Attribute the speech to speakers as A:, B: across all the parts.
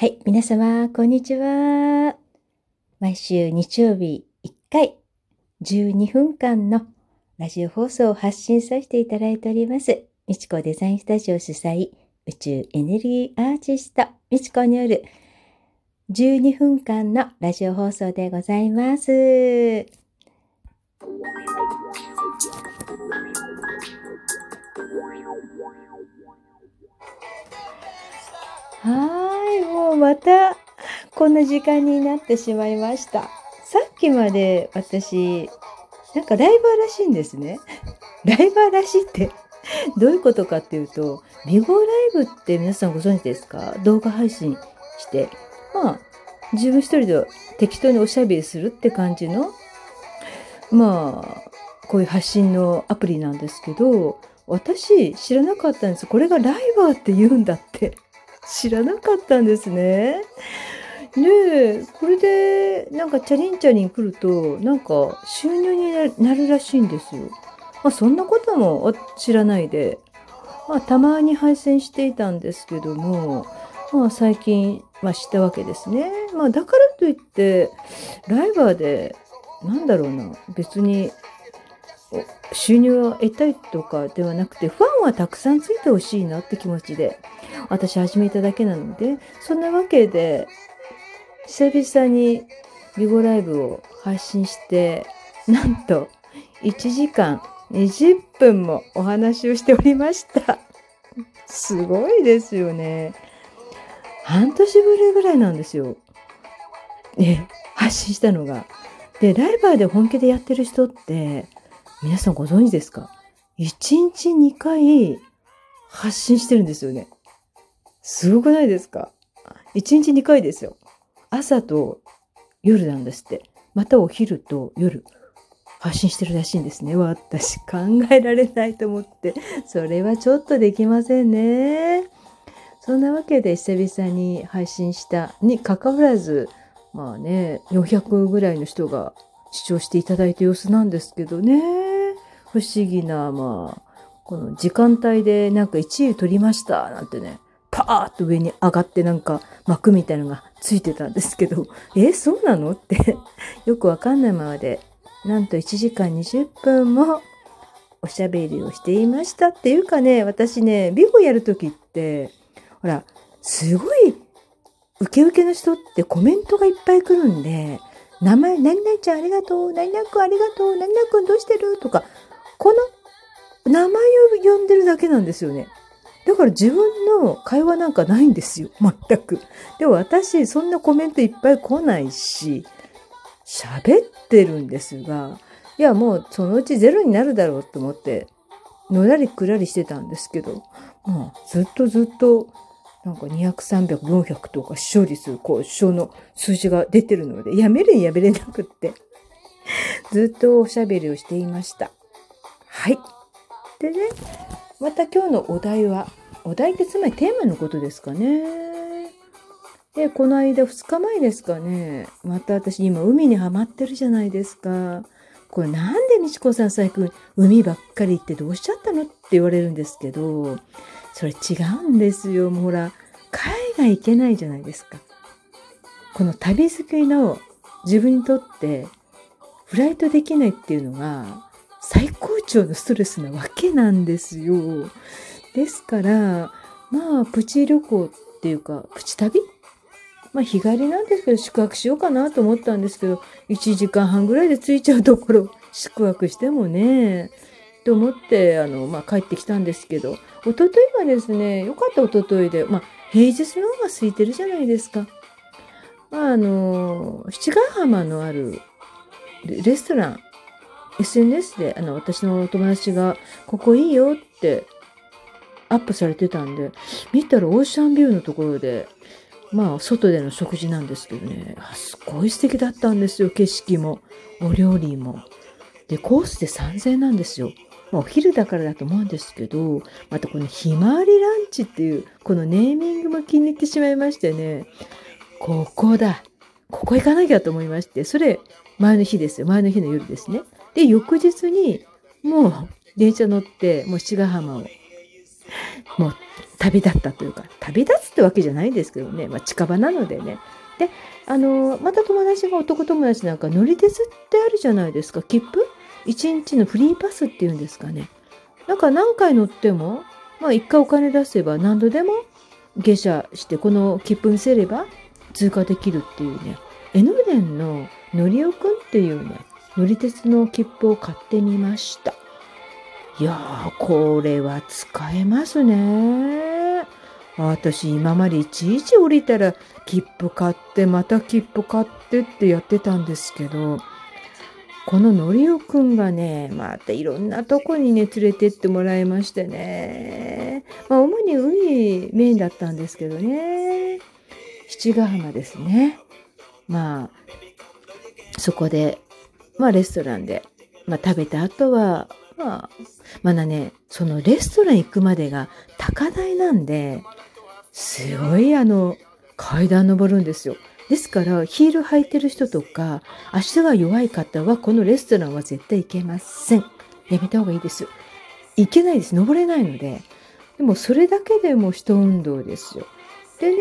A: はい、皆様、こんにちは。毎週日曜日1回、12分間のラジオ放送を発信させていただいております。みちこデザインスタジオ主催、宇宙エネルギーアーティスト、みちこによる12分間のラジオ放送でございます。はい、もうまたこんな時間になってしまいました。さっきまで私、なんかライバーらしいんですね。ライバーらしいってどういうことかっていうと、ビゴライブって皆さんご存知ですか？動画配信して、まあ、自分一人で適当におしゃべりするって感じの、まあ、こういう発信のアプリなんですけど、私知らなかったんです。これがライバーって言うんだって。知らなかったんですね。で、これでなんかチャリンチャリン来ると、なんか収入になるらしいんですよ。まあそんなことも知らないで、まあたまに配信していたんですけども、まあ最近、まあ知ったわけですね。まあだからといって、ライバーで、なんだろうな、別に収入を得たいとかではなくて、ファンはたくさんついてほしいなって気持ちで、私始めただけなので、そんなわけで、久々にビゴライブを配信して、なんと1時間20分もお話をしておりました。すごいですよね。半年ぶりぐらいなんですよ。ね、発信したのが。で、ライバーで本気でやってる人って、皆さんご存知ですか ?1 日2回発信してるんですよね。すごくないですか ?1 日2回ですよ。朝と夜なんですって。またお昼と夜発信してるらしいんですね。私考えられないと思って。それはちょっとできませんね。そんなわけで久々に配信したに関わらず、まあね、400ぐらいの人が視聴していただいた様子なんですけどね。不思議な、まあ、この時間帯でなんか1位取りましたなんてね、パーッと上に上がってなんか幕みたいのがついてたんですけど、え、そうなの？って よくわかんないままで、なんと1時間20分もおしゃべりをしていましたっていうかね、私ね、ビゴやるときって、ほら、すごいウケウケの人ってコメントがいっぱい来るんで、名前、何々ちゃんありがとう、何々くんありがとう、何々くんどうしてる？とか、この名前を呼んでるだけなんですよね。だから自分の会話なんかないんですよ。全く。でも私、そんなコメントいっぱい来ないし、喋ってるんですが、いや、もうそのうちゼロになるだろうと思って、のらりくらりしてたんですけど、もうずっとずっと、なんか200、300、400とか視聴率、こう、視聴の数字が出てるので、やめるにやめれなくって、ずっとおしゃべりをしていました。はい。でね、また今日のお題は、お題ってつまりテーマのことですかね。で、この間2日前ですかね、また私今海にはまってるじゃないですか。これなんでみちこさん最近海ばっかり行ってどうしちゃったのって言われるんですけど、それ違うんですよ。もうほら、海外行けないじゃないですか。この旅好きの自分にとってフライトできないっていうのが最高潮のストレスなわけなんですよ。ですから、まあ、プチ旅行っていうか、プチ旅？まあ、日帰りなんですけど、宿泊しようかなと思ったんですけど、1時間半ぐらいで着いちゃうところ、宿泊してもね、と思って、あの、まあ、帰ってきたんですけど、一昨日はですね、よかった一昨日で、まあ、平日の方が空いてるじゃないですか。まあ、あの、七ヶ浜のあるレストラン、SNS で、あの、私のお友達が、ここいいよってアップされてたんで、見たらオーシャンビューのところで、まあ、外での食事なんですけどね、すごい素敵だったんですよ、景色も、お料理も。で、コースで3000円なんですよ。まあ、お昼だからだと思うんですけど、またこのひまわりランチっていう、このネーミングも気に入ってしまいましてね、ここだ。ここ行かなきゃと思いまして、それ、前の日ですよ。前の日の夜ですね。で、翌日に、もう、電車乗って、もう七ヶ浜をもう旅立ったというか、旅立つってわけじゃないんですけどね、まあ、近場なのでね。で、あの、また友達が男友達なんか乗り鉄ってあるじゃないですか、切符 ?1 日のフリーパスっていうんですかね。なんか何回乗っても、まあ一回お金出せば何度でも下車してこの切符見せれば通過できるっていうね、江ノ電ののりおくんっていうね、乗り鉄の切符を買ってみました。いやー、これは使えますね。私今までいちいち降りたら切符買ってまた切符買ってってやってたんですけど、こののりおくんがね、またいろんなとこにね、連れてってもらいましてね。まあ、主に海メインだったんですけどね。七ヶ浜ですね。まあ、そこで、まあ、レストランで、まあ、食べた後は、まあ、まだね、そのレストラン行くまでが高台なんで、すごいあの、階段登るんですよ。ですからヒール履いてる人とか足が弱い方はこのレストランは絶対行けません。やめた方がいいです。行けないです。登れないので。でもそれだけでも人運動ですよ。でね、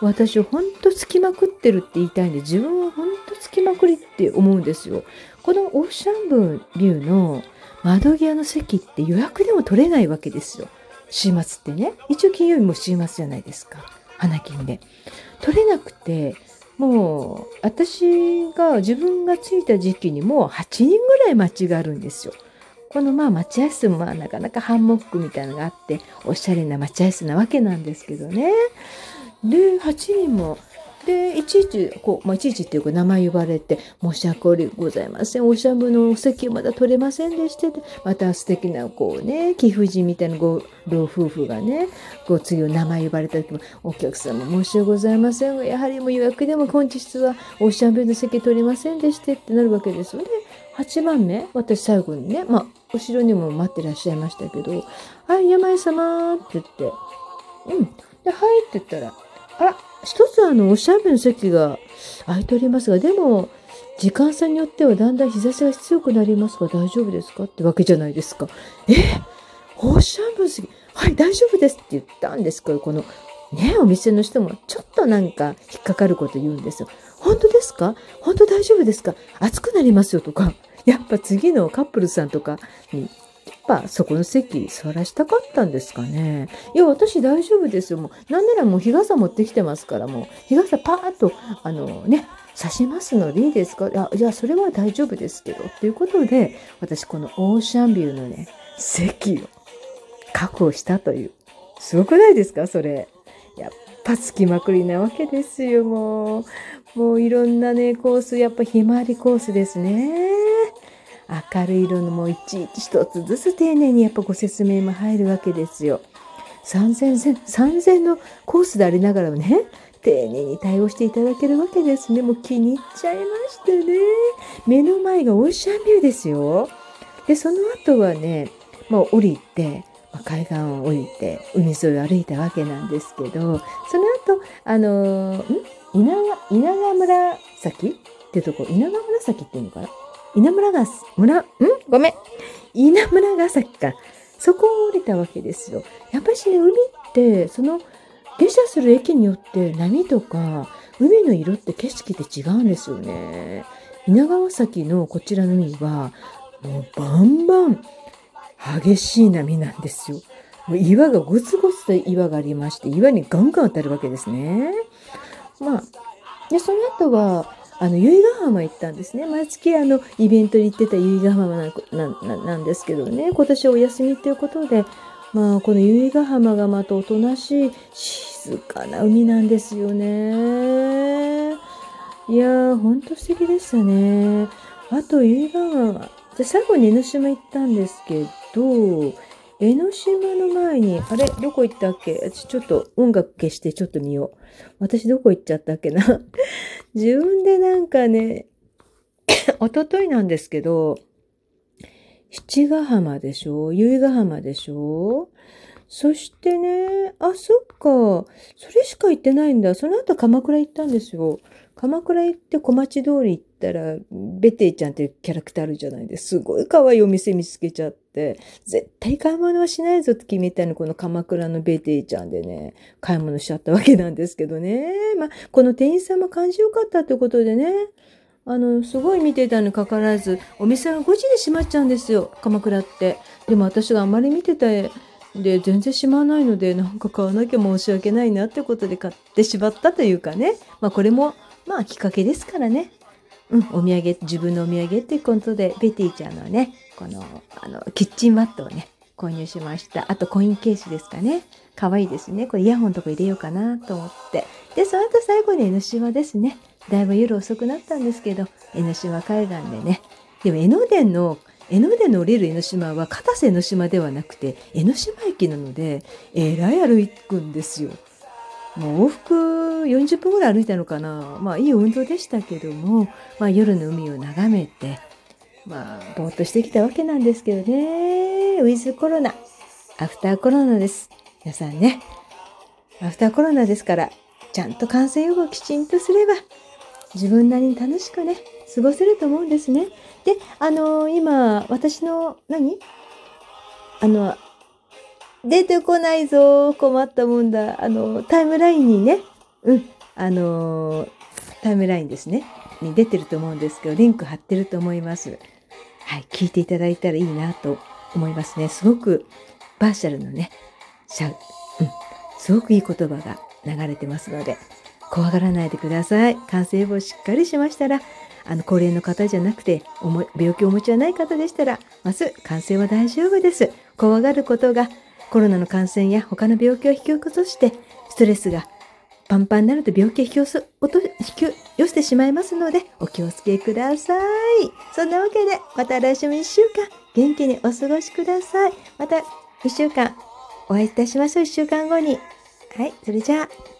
A: 私ほんとつきまくってるって言いたいんで自分はほんとつきまくりって思うんですよ。このオーシャンブビューの窓際の席って予約でも取れないわけですよ。週末ってね。一応金曜日も週末じゃないですか。花金で。取れなくて、もう私が自分が着いた時期にもう8人ぐらい待ちがあるんですよ。このまあ待合室もまあなかなかハンモックみたいなのがあっておしゃれな待合室なわけなんですけどね。で8人もで、いちいち、こう、まあ、いちいちっていうか名前呼ばれて、申し訳ございません。おしゃぶのお席まだ取れませんでして、また素敵な、こうね、貴婦人みたいなご老夫婦がね、こう、次の名前呼ばれた時も、お客様申し訳ございませんが。やはりもう予約でも本日はおしゃぶの席取れませんでしてってなるわけですよね。8番目、私最後にね、まあ、後ろにも待ってらっしゃいましたけど、はい、山井様って言って、うん。で、はいって言ったら、あら、一つあの、おしゃべりの席が空いておりますが、でも、時間差によってはだんだん日差しが強くなりますが大丈夫ですか？ってわけじゃないですか。え？おしゃぶり席、はい、大丈夫ですって言ったんですけど、この、ね、お店の人もちょっとなんか引っかかること言うんですよ。本当ですか？本当大丈夫ですか？暑くなりますよとか、やっぱ次のカップルさんとかにぱそこの席座らしたかったんですかね。いや、私大丈夫ですよ。もう、なんならもう日傘持ってきてますから、もう日傘パーッと、あのね、差しますのでいいですか？いや、じゃあそれは大丈夫ですけど。ということで、私このオーシャンビューのね、席を確保したという。すごくないですか？それ。やっぱつきまくりなわけですよ、もう。もういろんなね、コース、やっぱひまわりコースですね。明るい色のもいちいち一つずつ丁寧にやっぱご説明も入るわけですよ。3000、3000のコースでありながらもね、丁寧に対応していただけるわけですね。もう気に入っちゃいましてね。目の前がオーシャンビューですよ。で、その後はね、もう降りて、海岸を降りて、海沿いを歩いたわけなんですけど、その後、あの、ん？稲稲川紫ってとこ、稲川紫っていうのかな？稲村が、村、ん？ごめん。稲村ヶ崎か。そこを降りたわけですよ。やっぱしね、海って、その、下車する駅によって波とか、海の色って景色って違うんですよね。稲川崎のこちらの海は、もうバンバン激しい波なんですよ。もう岩がゴツゴツと岩がありまして、岩にガンガン当たるわけですね。まあ、で、その後は、あの、由比ヶ浜行ったんですね。毎月あの、イベントに行ってた由比ヶ浜なんなんですけどね、今年お休みっていうことで、まあ、この由比ヶ浜がまたおとなしい、静かな海なんですよね。いやー、ほんと素敵でしたね。あと、由比ヶ浜、じゃ最後に江ノ島行ったんですけど、江ノ島の前に、あれどこ行ったっけ？ちょっと音楽消してちょっと見よう。私どこ行っちゃったっけな？自分でなんかね、おとといなんですけど、七ヶ浜でしょ？由比ヶ浜でしょ？そしてね、あ、そっか。それしか行ってないんだ。その後鎌倉行ったんですよ。鎌倉行って小町通り行ったら、ベティちゃんっていうキャラクターあるじゃないですすごい可愛いお店見つけちゃって、絶対買い物はしないぞって決めたの、この鎌倉のベティちゃんでね、買い物しちゃったわけなんですけどね。まあ、この店員さんも感じよかったってことでね、あの、すごい見てたにかかわらず、お店が5時で閉まっちゃうんですよ、鎌倉って。でも私があまり見てたで、全然しまわないので、なんか買わなきゃ申し訳ないなってことで買ってしまったというかね。まあこれも、まあきっかけですからね。うん、お土産、自分のお土産っていうことで、ベティちゃんのね、この、あの、キッチンマットをね、購入しました。あとコインケースですかね。可愛いですね。これイヤホンとか入れようかなと思って。で、その後最後に江ノ島ですね。だいぶ夜遅くなったんですけど、江ノ島海岸でね。でも江ノ電の江ノ電の降りる江ノ島は片瀬江ノ島ではなくて江ノ島駅なのでえらい歩くんですよ。もう往復40分ぐらい歩いたのかな。まあいい運動でしたけども、まあ夜の海を眺めて、まあぼーっとしてきたわけなんですけどね。ウィズコロナ、アフターコロナです。皆さんね、アフターコロナですから、ちゃんと感染予防きちんとすれば、自分なりに楽しくね、過ごせると思うんですね。で、あのー、今、私の何、あの、出てこないぞ、困ったもんだ。あの、タイムラインにね、うん、あの、タイムラインですね、に出てると思うんですけど、リンク貼ってると思います。はい、聞いていただいたらいいなと思いますね。すごく、バーシャルのね、シャウうん、すごくいい言葉が流れてますので、怖がらないでください。感染予防しっかりしましたら、あの高齢の方じゃなくて病気をお持ちはない方でしたらまず感染は大丈夫です怖がることがコロナの感染や他の病気を引き起こしてストレスがパンパンになると病気を引き寄せ寄せてしまいますのでお気をつけください。そんなわけでまた来週も1週間元気にお過ごしください。また1週間お会いいたしましょう。1週間後に。はいそれじゃあ。